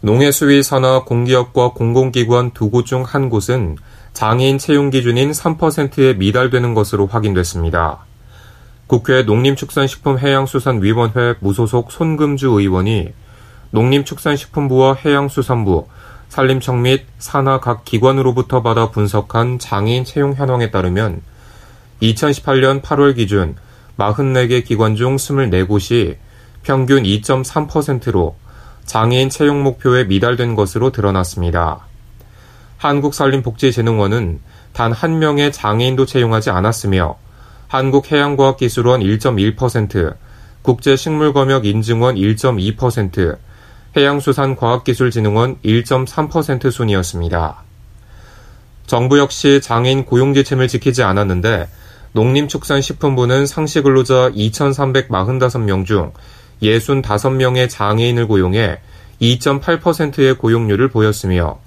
농해수위 산하 공기업과 공공기관 두 곳 중 한 곳은 장애인 채용 기준인 3%에 미달되는 것으로 확인됐습니다. 국회 농림축산식품해양수산위원회 무소속 손금주 의원이 농림축산식품부와 해양수산부, 산림청 및 산하 각 기관으로부터 받아 분석한 장애인 채용 현황에 따르면 2018년 8월 기준 44개 기관 중 24곳이 평균 2.3%로 장애인 채용 목표에 미달된 것으로 드러났습니다. 한국산림복지진흥원은 단 한 명의 장애인도 채용하지 않았으며 한국해양과학기술원 1.1%, 국제식물검역인증원 1.2%, 해양수산과학기술진흥원 1.3% 순이었습니다. 정부 역시 장애인 고용 지침을 지키지 않았는데 농림축산식품부는 상시 근로자 2,345명 중 65명의 장애인을 고용해 2.8%의 고용률을 보였으며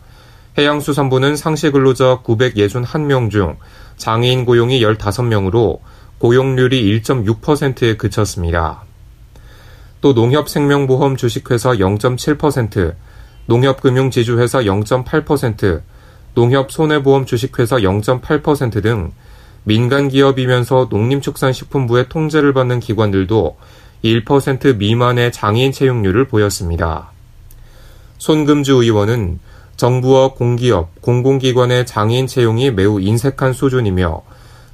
해양수산부는 상시 근로자 961명 중 장애인 고용이 15명으로 고용률이 1.6%에 그쳤습니다. 또 농협생명보험 주식회사 0.7%, 농협금융지주회사 0.8%, 농협손해보험 주식회사 0.8%등 민간 기업이면서 농림축산식품부의 통제를 받는 기관들도 1% 미만의 장애인 채용률을 보였습니다. 손금주 의원은 정부와 공기업, 공공기관의 장애인 채용이 매우 인색한 수준이며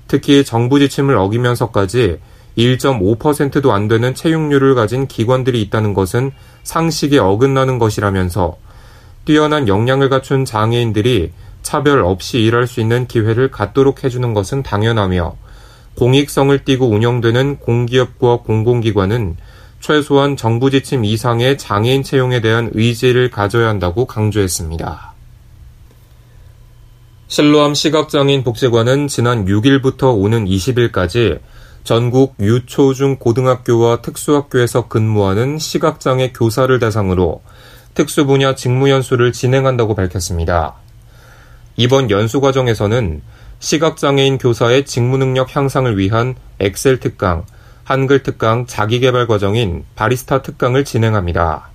특히 정부 지침을 어기면서까지 1.5%도 안 되는 채용률을 가진 기관들이 있다는 것은 상식에 어긋나는 것이라면서 뛰어난 역량을 갖춘 장애인들이 차별 없이 일할 수 있는 기회를 갖도록 해주는 것은 당연하며 공익성을 띠고 운영되는 공기업과 공공기관은 최소한 정부 지침 이상의 장애인 채용에 대한 의지를 가져야 한다고 강조했습니다. 실로암 시각장애인 복지관은 지난 6일부터 오는 20일까지 전국 유초중 고등학교와 특수학교에서 근무하는 시각장애 교사를 대상으로 특수 분야 직무 연수를 진행한다고 밝혔습니다. 이번 연수 과정에서는 시각장애인 교사의 직무 능력 향상을 위한 엑셀 특강, 한글 특강 자기개발 과정인 바리스타 특강을 진행합니다.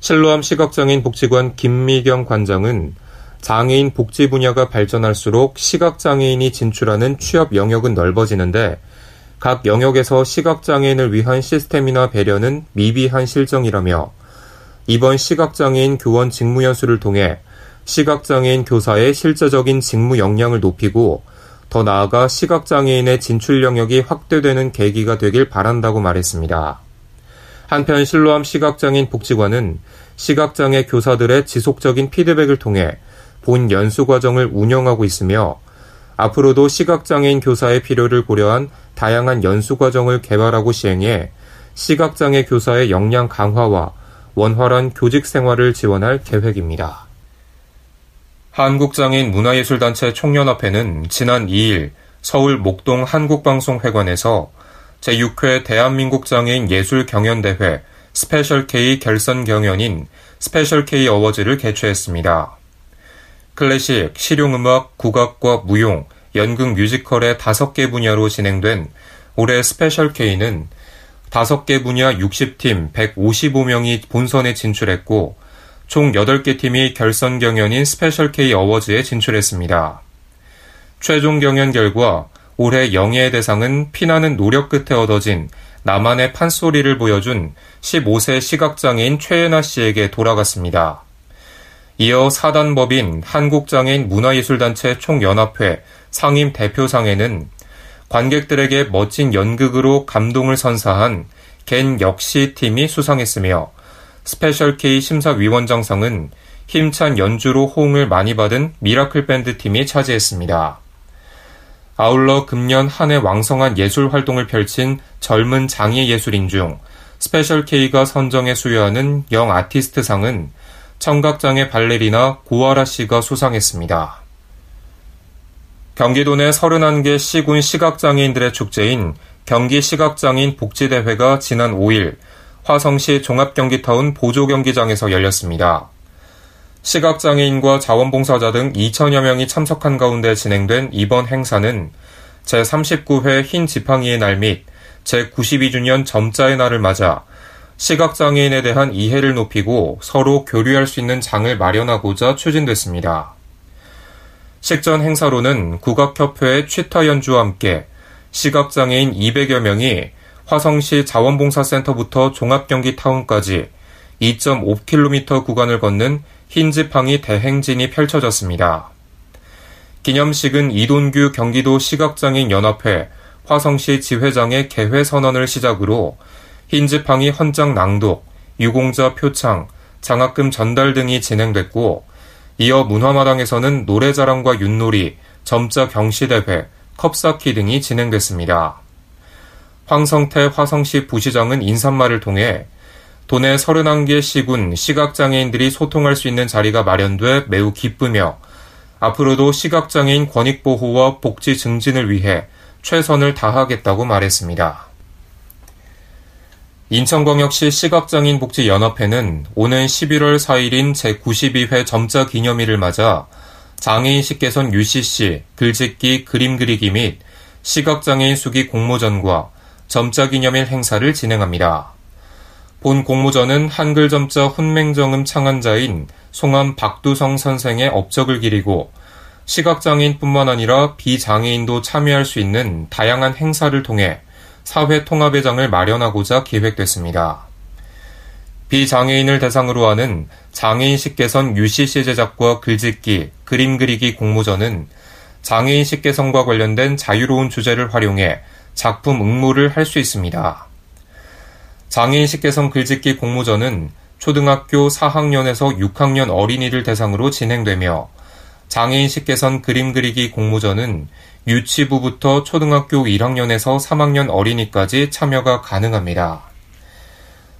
실로암 시각장애인 복지관 김미경 관장은 장애인 복지 분야가 발전할수록 시각장애인이 진출하는 취업 영역은 넓어지는데 각 영역에서 시각장애인을 위한 시스템이나 배려는 미비한 실정이라며 이번 시각장애인 교원 직무연수를 통해 시각장애인 교사의 실제적인 직무 역량을 높이고 더 나아가 시각장애인의 진출 영역이 확대되는 계기가 되길 바란다고 말했습니다. 한편 실로암 시각장애인 복지관은 시각장애 교사들의 지속적인 피드백을 통해 본 연수 과정을 운영하고 있으며 앞으로도 시각장애인 교사의 필요를 고려한 다양한 연수 과정을 개발하고 시행해 시각장애 교사의 역량 강화와 원활한 교직 생활을 지원할 계획입니다. 한국장애인 문화예술단체 총연합회는 지난 2일 서울 목동 한국방송회관에서 제6회 대한민국 장애인 예술 경연대회 스페셜 K 결선 경연인 스페셜 K 어워즈를 개최했습니다. 클래식, 실용음악, 국악과 무용, 연극 뮤지컬의 5개 분야로 진행된 올해 스페셜 K는 5개 분야 60팀 155명이 본선에 진출했고 총 8개 팀이 결선 경연인 스페셜 K 어워즈에 진출했습니다. 최종 경연 결과 올해 영예의 대상은 피나는 노력 끝에 얻어진 나만의 판소리를 보여준 15세 시각장애인 최예나 씨에게 돌아갔습니다. 이어 사단법인 한국장애인 문화예술단체 총연합회 상임 대표상에는 관객들에게 멋진 연극으로 감동을 선사한 겐 역시 팀이 수상했으며 스페셜 K 심사위원장상은 힘찬 연주로 호응을 많이 받은 미라클 밴드 팀이 차지했습니다. 아울러 금년 한 해 왕성한 예술 활동을 펼친 젊은 장애 예술인 중 스페셜 K가 선정해 수여하는 영 아티스트상은 청각장애 발레리나 고아라 씨가 수상했습니다. 경기도 내 31개 시군 시각장애인들의 축제인 경기 시각장애인 복지대회가 지난 5일 화성시 종합경기타운 보조경기장에서 열렸습니다. 시각장애인과 자원봉사자 등 2천여 명이 참석한 가운데 진행된 이번 행사는 제39회 흰 지팡이의 날 및 제92주년 점자의 날을 맞아 시각장애인에 대한 이해를 높이고 서로 교류할 수 있는 장을 마련하고자 추진됐습니다. 식전 행사로는 국악협회의 취타 연주와 함께 시각장애인 200여 명이 화성시 자원봉사센터부터 종합경기타운까지 2.5km 구간을 걷는 흰 지팡이 대행진이 펼쳐졌습니다. 기념식은 이돈규 경기도 시각장애인 연합회 화성시 지회장의 개회 선언을 시작으로 흰 지팡이 헌장 낭독, 유공자 표창, 장학금 전달 등이 진행됐고 이어 문화마당에서는 노래자랑과 윷놀이, 점자 경시대회, 컵쌓기 등이 진행됐습니다. 황성태 화성시 부시장은 인사말을 통해 도내 31개 시군 시각장애인들이 소통할 수 있는 자리가 마련돼 매우 기쁘며 앞으로도 시각장애인 권익보호와 복지 증진을 위해 최선을 다하겠다고 말했습니다. 인천광역시 시각장애인 복지연합회는 오는 11월 4일인 제92회 점자 기념일을 맞아 장애인식 개선 UCC, 글짓기, 그림 그리기 및 시각장애인 수기 공모전과 점자 기념일 행사를 진행합니다. 본 공모전은 한글 점자 훈맹정음 창안자인 송암 박두성 선생의 업적을 기리고 시각장애인뿐만 아니라 비장애인도 참여할 수 있는 다양한 행사를 통해 사회 통합의 장을 마련하고자 기획됐습니다. 비장애인을 대상으로 하는 장애인식 개선 UCC 제작과 글짓기, 그림 그리기 공모전은 장애인식 개선과 관련된 자유로운 주제를 활용해 작품 응모를 할 수 있습니다. 장애인식 개선 글짓기 공모전은 초등학교 4학년에서 6학년 어린이를 대상으로 진행되며 장애인식 개선 그림 그리기 공모전은 유치부부터 초등학교 1학년에서 3학년 어린이까지 참여가 가능합니다.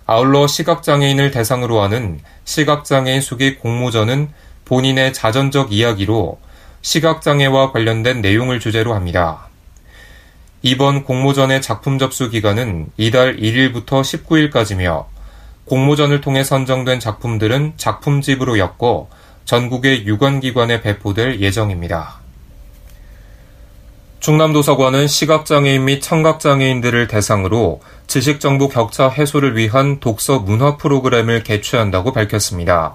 아울러 시각장애인을 대상으로 하는 시각장애인 수기 공모전은 본인의 자전적 이야기로 시각장애와 관련된 내용을 주제로 합니다. 이번 공모전의 작품 접수 기간은 이달 1일부터 19일까지며 공모전을 통해 선정된 작품들은 작품집으로 엮어 전국의 유관기관에 배포될 예정입니다. 충남도서관은 시각장애인 및 청각장애인들을 대상으로 지식정보 격차 해소를 위한 독서 문화 프로그램을 개최한다고 밝혔습니다.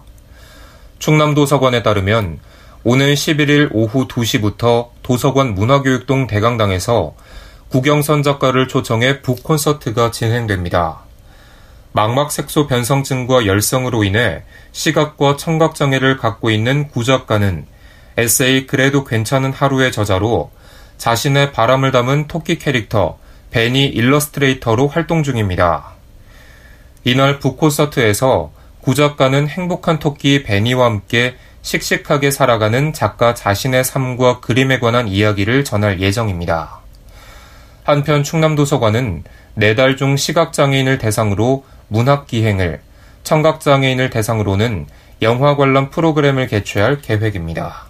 충남도서관에 따르면 오는 11일 오후 2시부터 도서관 문화교육동 대강당에서 구경선 작가를 초청해 북콘서트가 진행됩니다. 망막색소 변성증과 열성으로 인해 시각과 청각 장애를 갖고 있는 구 작가는 에세이 그래도 괜찮은 하루의 저자로 자신의 바람을 담은 토끼 캐릭터 베니 일러스트레이터로 활동 중입니다. 이날 북콘서트에서 구 작가는 행복한 토끼 베니와 함께 씩씩하게 살아가는 작가 자신의 삶과 그림에 관한 이야기를 전할 예정입니다. 한편 충남도서관은 네달 중 시각장애인을 대상으로 문학기행을, 청각장애인을 대상으로는 영화 관람 프로그램을 개최할 계획입니다.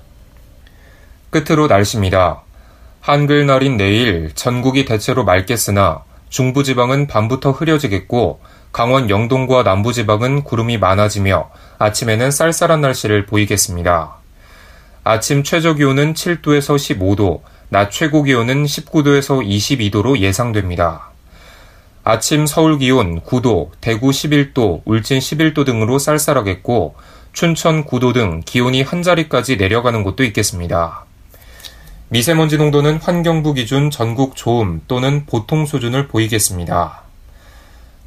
끝으로 날씨입니다. 한글날인 내일 전국이 대체로 맑겠으나 중부지방은 밤부터 흐려지겠고 강원 영동과 남부지방은 구름이 많아지며 아침에는 쌀쌀한 날씨를 보이겠습니다. 아침 최저 기온은 7도에서 15도, 낮 최고 기온은 19도에서 22도로 예상됩니다. 아침 서울 기온 9도, 대구 11도, 울진 11도 등으로 쌀쌀하겠고 춘천 9도 등 기온이 한 자리까지 내려가는 곳도 있겠습니다. 미세먼지 농도는 환경부 기준 전국 좋음 또는 보통 수준을 보이겠습니다.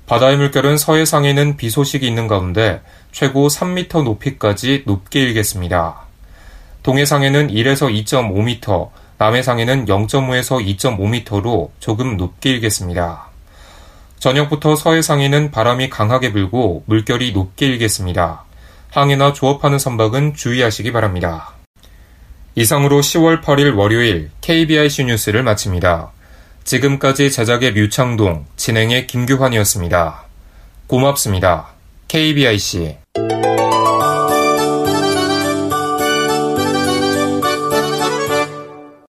바다의 물결은 서해상에는 비 소식이 있는 가운데 최고 3m 높이까지 높게 일겠습니다. 동해상에는 1에서 2.5m, 남해상에는 0.5에서 2.5m로 조금 높게 일겠습니다. 저녁부터 서해상에는 바람이 강하게 불고 물결이 높게 일겠습니다. 항해나 조업하는 선박은 주의하시기 바랍니다. 이상으로 10월 8일 월요일 KBIC 뉴스를 마칩니다. 지금까지 제작의 뮤창동, 진행의 김규환이었습니다. 고맙습니다. KBIC